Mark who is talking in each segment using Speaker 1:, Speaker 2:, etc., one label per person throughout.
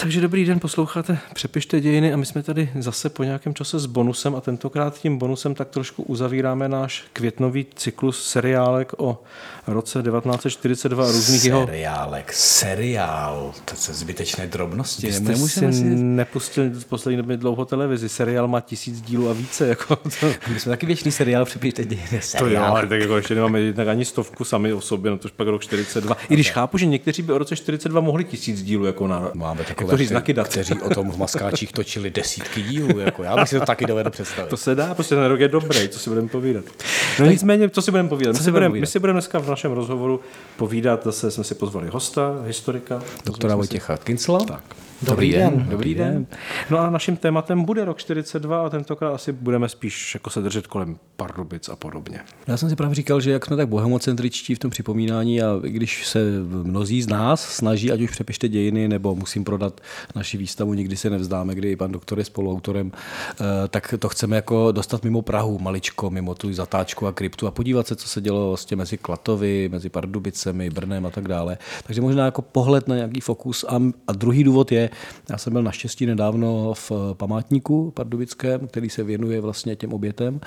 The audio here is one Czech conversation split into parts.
Speaker 1: Takže dobrý den, posloucháte Přepište dějiny a my jsme tady zase po nějakém čase s bonusem a tentokrát tím bonusem tak trošku uzavíráme náš květnový cyklus seriálek o roce 1942 a různých jeho...
Speaker 2: Seriálek, seriál, to jsou zbytečné drobnosti.
Speaker 1: Jste si si... nepustil v poslední době dlouho televizi, seriál má tisíc dílů a více. Jako
Speaker 2: to... My jsme taky věčný seriál, Přepište dějiny.
Speaker 1: Seriál. To jo, ale tak jako ještě nemáme jednak ani stovku sami o sobě, no to pak rok 42. I když chápu, že někteří by o roce 42 mohli tisíc dílů jako na...
Speaker 2: Máme takové, znaky dat. kteří o tom v Maskáčích točili desítky dílů. Jako já bych si to taky dovedl představit.
Speaker 1: To se dá, prostě ten rok je dobrý, co si budeme povídat. No nicméně, co si budeme povídat? My si budeme, my si budeme dneska v našem rozhovoru povídat, zase jsme si pozvali hosta, historika.
Speaker 2: Doktora Vojtěcha Kincla.
Speaker 1: Tak. Dobrý, den. den. Dobrý den. No a naším tématem bude rok 42 a tentokrát asi budeme spíš jako se držet kolem Pardubic a podobně.
Speaker 2: Já jsem si právě říkal, že jak jsme tak bohemocentričtí v tom připomínání a když se mnozí z nás snaží, ať už přepište dějiny nebo musím prodat naši výstavu, nikdy se nevzdáme, kdy pan doktor je spoluautorem, eh, tak to chceme jako dostat mimo Prahu maličko, mimo tu zatáčku a kryptu a podívat se, co se dělo vlastně mezi Klatovy, mezi Pardubicemi, Brnem a tak dále. Takže možná jako pohled na nějaký fokus. A, a druhý důvod je, já jsem byl naštěstí nedávno v památníku pardubickém, který se věnuje vlastně těm obětem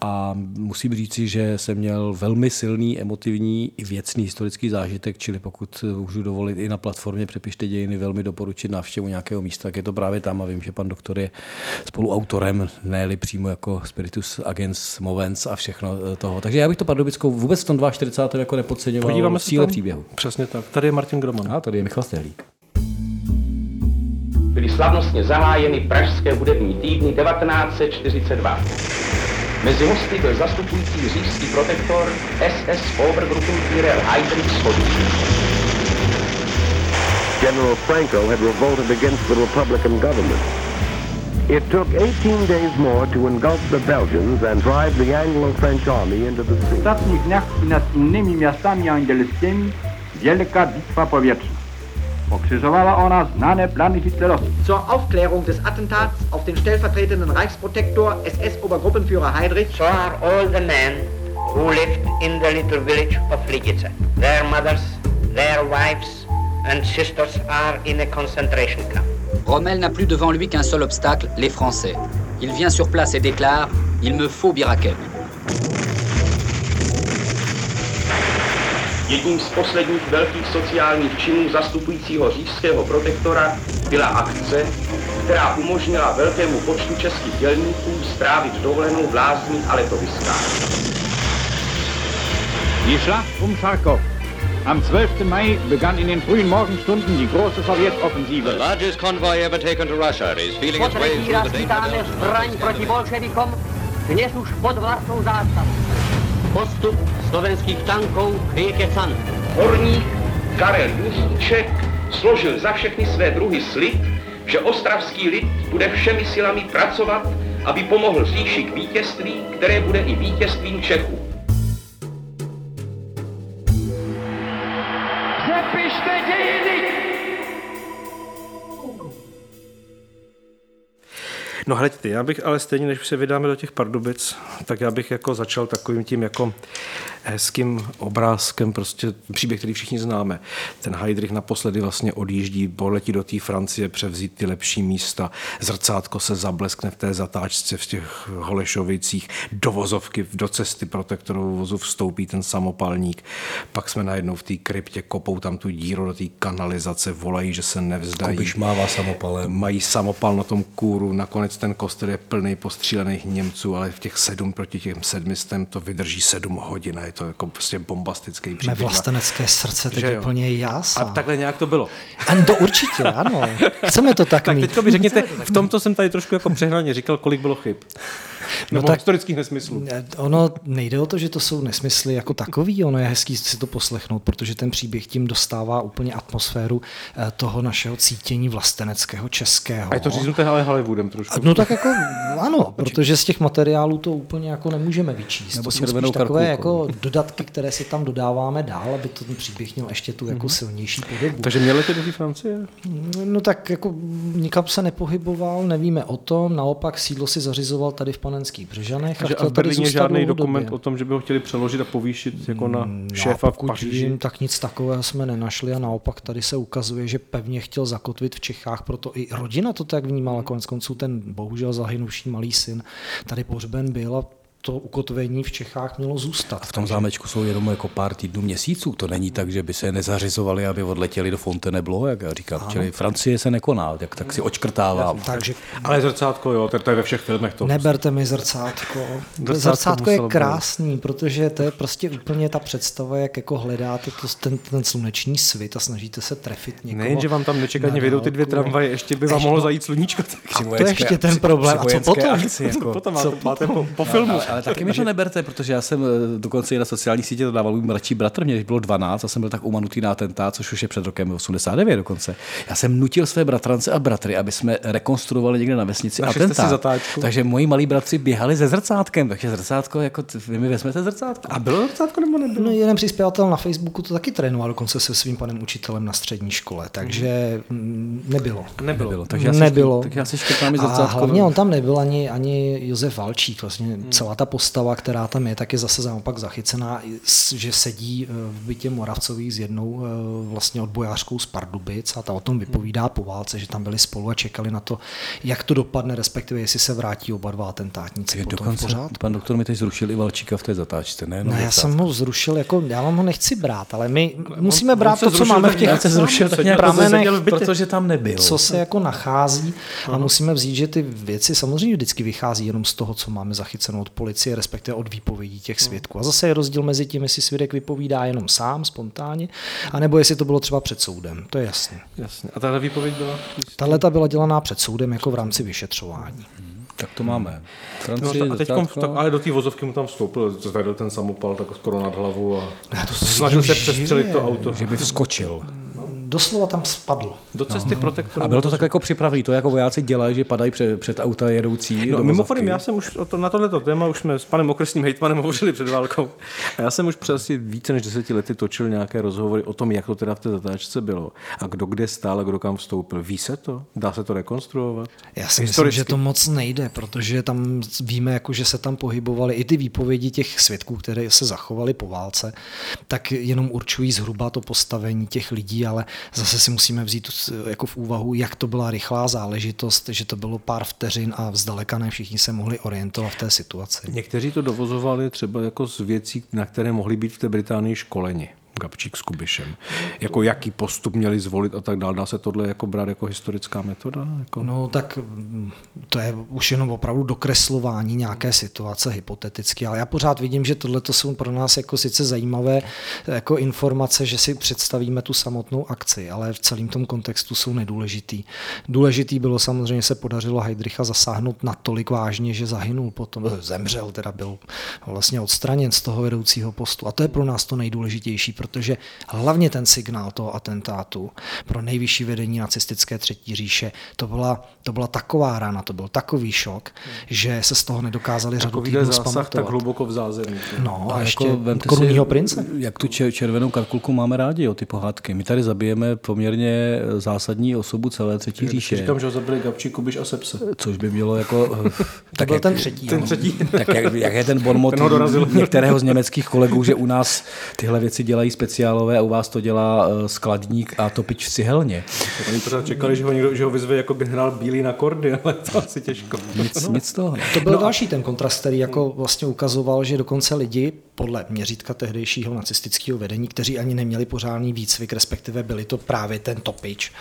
Speaker 2: a musím říci, že jsem měl velmi silný, emotivní i věcný historický zážitek, čili pokud můžu dovolit i na platformě Přepište dějiny velmi doporučit návštěvu nějakého místa, tak je to právě tam a vím, že pan doktor je spoluautorem, ne přímo jako Spiritus Agens Movens a všechno toho. Takže já bych to pardubickou vůbec v tom 42. jako nepodceňoval Podíváme se síle příběhu.
Speaker 1: Přesně tak. Tady je Martin Groman.
Speaker 2: A tady je Michal Stehlík
Speaker 3: byly slavnostně zahájeny Pražské hudební týdny 1942. Mezi hosty byl zastupující říšský protektor SS Obergruppenführer Heydrich Schodík.
Speaker 4: General Franco had revolted against the Republican government. It took 18 days more to engulf the Belgians and drive the Anglo-French army into the sea. W
Speaker 5: ostatnich dniach nad innymi miastami angielskimi wielka bitwa powietrzna.
Speaker 6: Zur Aufklärung des Attentats auf den stellvertretenden Reichsprotektor SS-Obergruppenführer Heydrich.
Speaker 7: So are all the men who lived in the little village of Ligice. Their mothers, their wives and sisters are in a concentration camp.
Speaker 8: Rommel n'a plus devant lui qu'un seul obstacle, les Français. Il vient sur place et déclare « Il me faut Birakem ».
Speaker 3: Jedním z posledních velkých sociálních činů zastupujícího říšského protektora byla akce, která umožnila velkému počtu českých dělníků strávit dovolenou v lázních a letoviskách.
Speaker 9: Die Schlacht um Charkov. Am 12. Mai begann in den frühen Morgenstunden die große Sowjetoffensive.
Speaker 10: The largest convoy ever taken to Russia is feeling its way through the dangerous...
Speaker 11: zbraň proti bolševikom, dnes už pod vlastnou zástavou.
Speaker 12: Postup slovenských tanků k rieke Can.
Speaker 3: Horník Karel Juříček složil za všechny své druhy slib, že ostravský lid bude všemi silami pracovat, aby pomohl říši k vítězství, které bude i vítězstvím Čechů.
Speaker 1: No hleďte, já bych ale stejně, než se vydáme do těch Pardubic, tak já bych jako začal takovým tím jako hezkým obrázkem, prostě příběh, který všichni známe. Ten Heidrich naposledy vlastně odjíždí, poletí do té Francie, převzít ty lepší místa, zrcátko se zableskne v té zatáčce v těch Holešovicích, do vozovky, do cesty protektorovou vozu vstoupí ten samopalník, pak jsme najednou v té kryptě, kopou tam tu díru do té kanalizace, volají, že se nevzdají.
Speaker 2: Kubiš mává samopalem.
Speaker 1: Mají samopal na tom kůru, nakonec ten kostel je plný postřílených Němců, ale v těch sedm proti těm sedmistem to vydrží sedm hodin je to jako prostě bombastický příběh.
Speaker 13: Mé vlastenecké srdce teď je úplně jásá.
Speaker 1: A takhle nějak to bylo.
Speaker 13: Ano, to určitě, ano. Chceme to tak,
Speaker 1: tak
Speaker 13: mít.
Speaker 1: teďka mi řekněte, v tomto jsem tady trošku jako přehnaně říkal, kolik bylo chyb. No Nebo tak, historických nesmyslů.
Speaker 13: Ono nejde o to, že to jsou nesmysly jako takový, ono je hezký si to poslechnout, protože ten příběh tím dostává úplně atmosféru eh, toho našeho cítění vlasteneckého českého.
Speaker 1: A je to říznuté ale Hollywoodem trošku.
Speaker 13: No tak jako ano, protože z těch materiálů to úplně jako nemůžeme vyčíst.
Speaker 2: Nebo
Speaker 13: si
Speaker 2: spíš
Speaker 13: takové jako dodatky, které si tam dodáváme dál, aby to ten příběh měl ještě tu jako mhm. silnější podobu.
Speaker 1: Takže měli ty do Francie?
Speaker 13: No tak jako nikam se nepohyboval, nevíme o tom, naopak sídlo si zařizoval tady v Panen Komenských Břežanech.
Speaker 1: Takže a v Berlíně žádný dokument o tom, že by ho chtěli přeložit a povýšit jako na no, šéfa v Paříži? Vím,
Speaker 13: tak nic takového jsme nenašli a naopak tady se ukazuje, že pevně chtěl zakotvit v Čechách, proto i rodina to tak vnímala. Konec konců ten bohužel zahynuvší malý syn tady pohřben byl a to ukotvení v Čechách mělo zůstat.
Speaker 2: A v tom zámečku jsou jenom jako pár týdnů, měsíců. To není tak, že by se nezařizovali, aby odletěli do Fontainebleau, jak já říkám. Ano. Čili Francie se nekoná, tak, tak si očkrtává.
Speaker 1: Takže... Ale zrcátko, jo, to je ve všech filmech. To
Speaker 13: Neberte mi zrcátko. Zrcátko, zrcátko je krásný, být. protože to je prostě úplně ta představa, jak jako hledáte to, ten, ten sluneční svit a snažíte se trefit někoho.
Speaker 1: Nejen, že vám tam nečekaně vědou ty dvě tramvaje, ještě by vám ještě, mohlo zajít sluníčko.
Speaker 13: Tak. A to je ještě ten problém. A co potom? Akci,
Speaker 1: jako, potom máte, máte po, po filmu.
Speaker 2: Ale taky mi to neberte, protože já jsem eh, dokonce i na sociální sítě to dával můj mladší bratr, mě bylo 12 a jsem byl tak umanutý na atentát, což už je před rokem 89 dokonce. Já jsem nutil své bratrance a bratry, aby jsme rekonstruovali někde na vesnici Našli atentát. Takže moji malí bratři běhali se zrcátkem, takže zrcátko, jako vy mi vezmete zrcátko.
Speaker 1: A bylo zrcátko nebo nebylo?
Speaker 13: No, jeden přispěvatel na Facebooku to taky trénoval dokonce se svým panem učitelem na střední škole, takže mm, nebylo.
Speaker 1: Nebylo. nebylo.
Speaker 13: Takže já nebylo.
Speaker 2: Tak já si škrtám zrcátko. A
Speaker 13: hlavně on tam nebyl ani, ani Josef Valčík, vlastně hmm. celá ta postava postava, která tam je, tak je zase naopak zachycená, že sedí eh, v bytě Moravcových s jednou eh, vlastně odbojářkou z Pardubic a ta o tom vypovídá po válce, že tam byli spolu a čekali na to, jak to dopadne, respektive jestli se vrátí oba dva atentátníci. Je potom dokonce,
Speaker 2: pořád. Pan doktor mi teď zrušil i Valčíka v té zatáčce, ne?
Speaker 13: No, já jsem ho zrušil, jako já vám ho nechci brát, ale my musíme brát to, co máme v těch
Speaker 2: se zrušil, tak pramenech, protože tam nebyl.
Speaker 13: Co se jako nachází a musíme vzít, že ty věci samozřejmě vždycky vychází jenom z toho, co máme zachyceno od policie, respektive od výpovědí těch hmm. svědků. A zase je rozdíl mezi tím, jestli svědek vypovídá jenom sám, spontánně, anebo jestli to bylo třeba před soudem. To je jasné.
Speaker 1: Jasně. A tahle výpověď byla?
Speaker 13: Tahle ta byla dělaná před soudem jako v rámci vyšetřování. Hmm.
Speaker 2: Tak to máme.
Speaker 1: Francii, no, a teď tak, ale do té vozovky mu tam vstoupil, zvedl ten samopal tak skoro nad hlavu a to snažil se přestřelit to auto.
Speaker 2: Že by vskočil
Speaker 13: doslova tam spadl.
Speaker 1: Do cesty no. protektoru.
Speaker 2: A bylo to tak jako připravený, to jako vojáci dělají, že padají před, před auta jedoucí.
Speaker 1: No, mimochodem, já jsem už to, na tohleto téma už jsme s panem okresním hejtmanem hovořili před válkou. A já jsem už přes více než deseti lety točil nějaké rozhovory o tom, jak to teda v té zatáčce bylo. A kdo kde stál a kdo kam vstoupil. Ví se to? Dá se to rekonstruovat?
Speaker 13: Já si myslím, že to moc nejde, protože tam víme, jako, že se tam pohybovaly i ty výpovědi těch svědků, které se zachovaly po válce, tak jenom určují zhruba to postavení těch lidí, ale zase si musíme vzít jako v úvahu, jak to byla rychlá záležitost, že to bylo pár vteřin a vzdaleka ne všichni se mohli orientovat v té situaci.
Speaker 1: Někteří to dovozovali třeba jako z věcí, na které mohly být v té Británii školeni. Gabčík s Kubišem. Jako jaký postup měli zvolit a tak dále. Dá se tohle jako brát jako historická metoda? Jako...
Speaker 13: No tak mm, to je už jenom opravdu dokreslování nějaké situace hypoteticky, ale já pořád vidím, že tohle to jsou pro nás jako sice zajímavé jako informace, že si představíme tu samotnou akci, ale v celém tom kontextu jsou nedůležitý. Důležitý bylo samozřejmě, se podařilo Heidricha zasáhnout natolik vážně, že zahynul potom, eh, zemřel, teda byl vlastně odstraněn z toho vedoucího postu. A to je pro nás to nejdůležitější, protože hlavně ten signál toho atentátu pro nejvyšší vedení nacistické třetí říše, to byla, to byla taková rána, to byl takový šok, že se z toho nedokázali řadu týdnů zásah
Speaker 1: tak hluboko v zázemí.
Speaker 13: No a, a ještě jako korunního prince.
Speaker 2: Jak tu červenou karkulku máme rádi, jo, ty pohádky. My tady zabijeme poměrně zásadní osobu celé třetí říše.
Speaker 1: Říkám, že ho zabili Gabčí, Kubiš a Sepse.
Speaker 2: Což by mělo jako...
Speaker 13: tak byl jak, ten třetí.
Speaker 1: Ten třetí.
Speaker 2: tak jak, jak je ten bonmot některého z německých kolegů, že u nás tyhle věci dělají speciálové a u vás to dělá eh, skladník a topič v cihelně.
Speaker 1: Oni pořád čekali, že ho, někdo, že ho vyzve jako generál Bílý na kordy, ale to asi těžko.
Speaker 2: Nic, no. nic toho.
Speaker 13: To byl no. další ten kontrast, který jako vlastně ukazoval, že dokonce lidi podle měřítka tehdejšího nacistického vedení, kteří ani neměli pořádný výcvik, respektive byli to právě ten topič,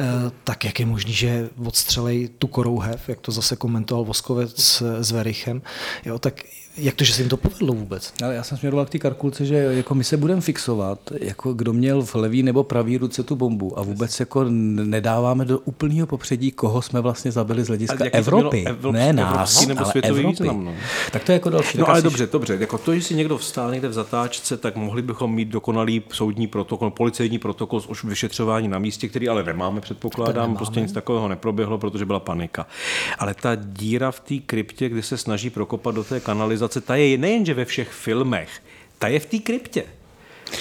Speaker 13: eh, tak jak je možný, že odstřelej tu korouhev, jak to zase komentoval Voskovec s Verichem, jo, tak jak to, že se jim to povedlo vůbec?
Speaker 2: Ale já jsem směroval k té karkulce, že jako my se budeme fixovat, jako kdo měl v levý nebo pravý ruce tu bombu a vůbec jako nedáváme do úplného popředí, koho jsme vlastně zabili z hlediska Evropy. Evrop, ne nás, nebo ale Evropy. Význam, no. Tak to je jako další.
Speaker 1: No ale dobře, dobře. Jako to, že si někdo vstál někde v zatáčce, tak mohli bychom mít dokonalý soudní protokol, policejní protokol už vyšetřování na místě, který ale nemáme, předpokládám. Nemáme. Prostě nic takového neproběhlo, protože byla panika. Ale ta díra v té kryptě, kdy se snaží prokopat do té kanalizace, civilizace, ta je nejenže ve všech filmech, ta je v té kryptě.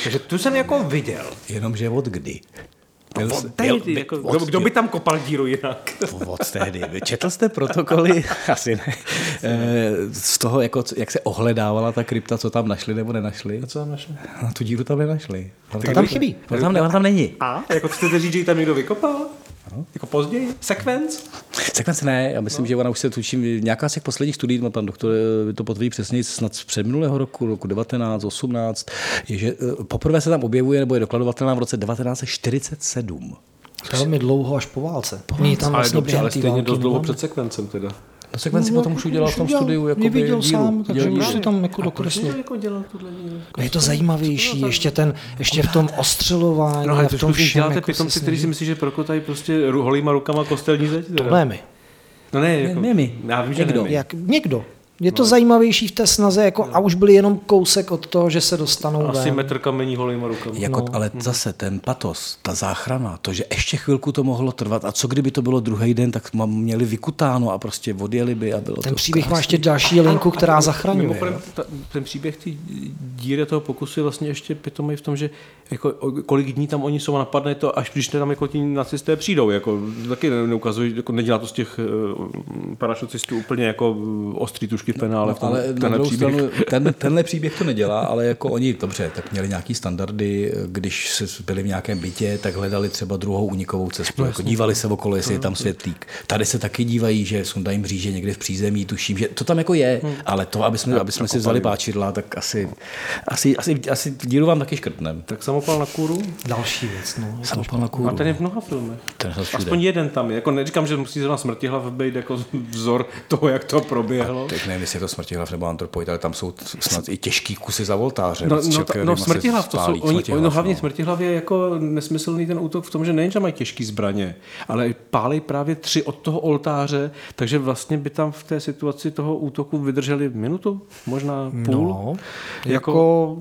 Speaker 1: Takže tu jsem jako viděl.
Speaker 2: Jenomže od kdy?
Speaker 1: Byl, od tehdy, byl, jako, od, kdo, kdo by tam kopal díru jinak?
Speaker 2: Od tehdy. Četl jste protokoly? Asi ne. Eh, z toho, jako, jak se ohledávala ta krypta, co tam našli nebo nenašli?
Speaker 1: A co tam našli?
Speaker 2: No, tu díru tam nenašli.
Speaker 13: To tam, tam chybí.
Speaker 2: To tam, tam není.
Speaker 1: A? Jako chcete říct, že ji tam někdo vykopal? No. Jako později? Sekvenc?
Speaker 2: Sekvenc ne, já myslím, no. že ona už se tučím, nějaká z těch posledních studií, pan doktor eh, to potvrdí přesně, snad z předminulého roku, roku 19, 18, je, že eh, poprvé se tam objevuje nebo je dokladovatelná v roce 1947.
Speaker 13: Velmi dlouho až po válce.
Speaker 1: Po válce. tam vlastně ale dobře, ale stejně dost dlouho před sekvencem teda.
Speaker 2: Na sekvenci no, potom už udělal v tom studiu jako
Speaker 13: by viděl dílu, sám, takže už se tam jako dokreslil.
Speaker 1: Jako dělal tuhle
Speaker 13: jako je to zajímavější, ještě, ten, ještě v tom ostřelování.
Speaker 1: No ale
Speaker 13: v tom
Speaker 1: všem, děláte jako pitomci, kteří si myslí, že prokotají prostě holýma rukama kostelní zeď?
Speaker 13: To ne my.
Speaker 1: No ne, jako,
Speaker 2: ne, my.
Speaker 1: Já vím, že
Speaker 13: někdo. Jak, někdo. Je to no. zajímavější v té snaze, jako, no. a už byli jenom kousek od toho, že se dostanou
Speaker 1: Asi ven. metr kamení holýma rukama.
Speaker 2: Jako, no. Ale zase ten patos, ta záchrana, to, že ještě chvilku to mohlo trvat a co kdyby to bylo druhý den, tak měli vykutáno a prostě odjeli by a bylo
Speaker 13: Ten
Speaker 2: to
Speaker 13: příběh krásný. má ještě další linku, která zachraňuje. Mimochodem,
Speaker 1: ta, ten příběh ty díry toho pokusu je vlastně ještě pitomý v tom, že jako, kolik dní tam oni jsou a napadne to, až když tam jako ti nacisté přijdou. Jako, taky neukazují, jako nedělá to z těch uh, parašutistů úplně jako ostrý tušky v penále.
Speaker 2: No, ale na druhou příběh. stranu, ten, tenhle příběh to nedělá, ale jako oni, dobře, tak měli nějaký standardy, když se byli v nějakém bytě, tak hledali třeba druhou unikovou cestu. No, jako dívali se okolo, jestli je tam světlík. Tady se taky dívají, že sundají mříže někde v přízemí, tuším, že to tam jako je, hmm. ale to, aby jsme, aby jsme si vzali páčidla, tak asi, asi, asi, asi díru vám taky škrtnem.
Speaker 1: Tak samopal na kůru?
Speaker 13: Další věc, no.
Speaker 2: Samopal na kůru.
Speaker 1: A ten je v mnoha filmech. Aspoň jeden tam je. Jako neříkám, že musí zrovna smrtihlav být jako vzor toho, jak to proběhlo.
Speaker 2: Teď nevím, jestli je to smrtihlav nebo antropoid, ale tam jsou snad i těžký kusy za voltáře.
Speaker 1: No, no, ta, no smrtihlav, to jsou, oni, smrtihlav, no hlavně no. smrtihlav je jako nesmyslný ten útok v tom, že nejenže mají těžké zbraně, ale pálej právě tři od toho oltáře, takže vlastně by tam v té situaci toho útoku vydrželi minutu, možná půl.
Speaker 13: No, jako, jako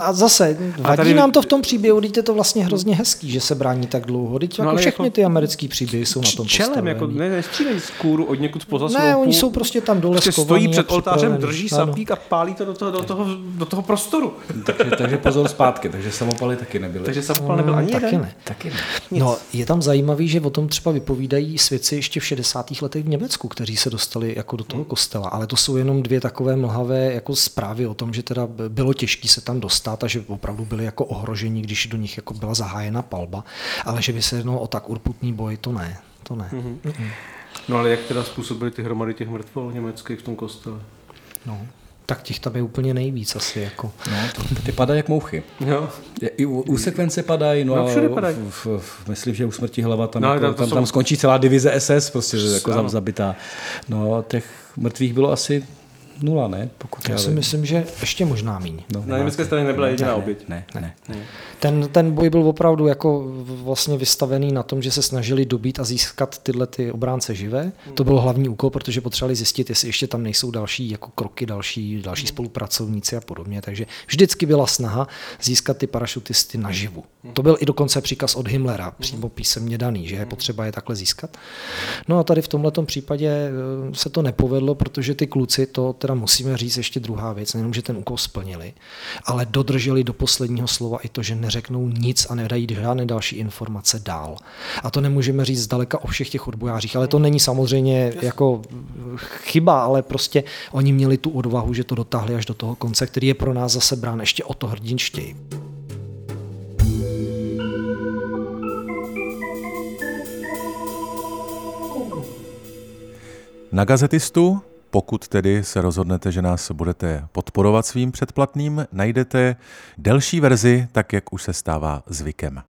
Speaker 13: a zase, vadí a tady, nám to v tom příběhu, teď je to vlastně hrozně hezký, že se brání tak dlouho. Teď no, jako všechny jako, ty americké příběhy jsou na tom
Speaker 1: čelem,
Speaker 13: postavený.
Speaker 1: jako ne, nestřílej z kůru od někud poza
Speaker 13: Ne, oni jsou prostě tam dole prostě
Speaker 1: stojí před oltářem, drží sapík a pálí to do toho, do toho, do toho prostoru.
Speaker 2: takže, takže pozor zpátky, takže samopaly taky nebyly.
Speaker 1: Takže samopal nebyl ani
Speaker 13: taky
Speaker 1: jeden?
Speaker 13: Ne. Taky ne. No, je tam zajímavý, že o tom třeba vypovídají svědci ještě v 60. letech v Německu, kteří se dostali jako do toho kostela, ale to jsou jenom dvě takové mlhavé jako zprávy o tom, že teda bylo těžké se tam dostat a že opravdu byli jako ohrožení, když do nich jako byla zahájena palba, ale že by se jednalo o tak urputný boj, to ne. To ne. Mm-hmm.
Speaker 1: No ale jak teda způsobili ty hromady těch mrtvol německých v tom kostele?
Speaker 13: No, tak těch tam je úplně nejvíc asi. Jako.
Speaker 2: No, ty padají jak mouchy.
Speaker 1: Jo.
Speaker 2: I u, u sekvence padají, no,
Speaker 1: no všude padají.
Speaker 2: V, v, myslím, že u smrti hlava tam, no, jako, tam, tam, skončí celá divize SS, prostě jako ano. zabitá. No, těch mrtvých bylo asi nula, ne?
Speaker 13: Pokud já, já si myslím, že ještě možná míň.
Speaker 1: No, na německé straně nebyla jediná
Speaker 2: ne,
Speaker 1: oběť.
Speaker 2: Ne, ne, ne. ne.
Speaker 13: Ten, ten boj byl opravdu jako vlastně vystavený na tom, že se snažili dobít a získat tyhle ty obránce živé. To byl hlavní úkol, protože potřebovali zjistit, jestli ještě tam nejsou další jako kroky, další, další spolupracovníci a podobně. Takže vždycky byla snaha získat ty parašutisty naživu. To byl i dokonce příkaz od Himmlera, přímo písemně daný, že je potřeba je takhle získat. No a tady v tomhle případě eh, se to nepovedlo, protože ty kluci, to teda musíme říct ještě druhá věc, nejenom, že ten úkol splnili, ale dodrželi do posledního slova i to, že neřeknou nic a nedají žádné další informace dál. A to nemůžeme říct zdaleka o všech těch odbojářích, ale to není samozřejmě jako chyba, ale prostě oni měli tu odvahu, že to dotáhli až do toho konce, který je pro nás zase brán ještě o to hrdinštěji.
Speaker 14: Na gazetistu pokud tedy se rozhodnete, že nás budete podporovat svým předplatným, najdete delší verzi, tak jak už se stává zvykem.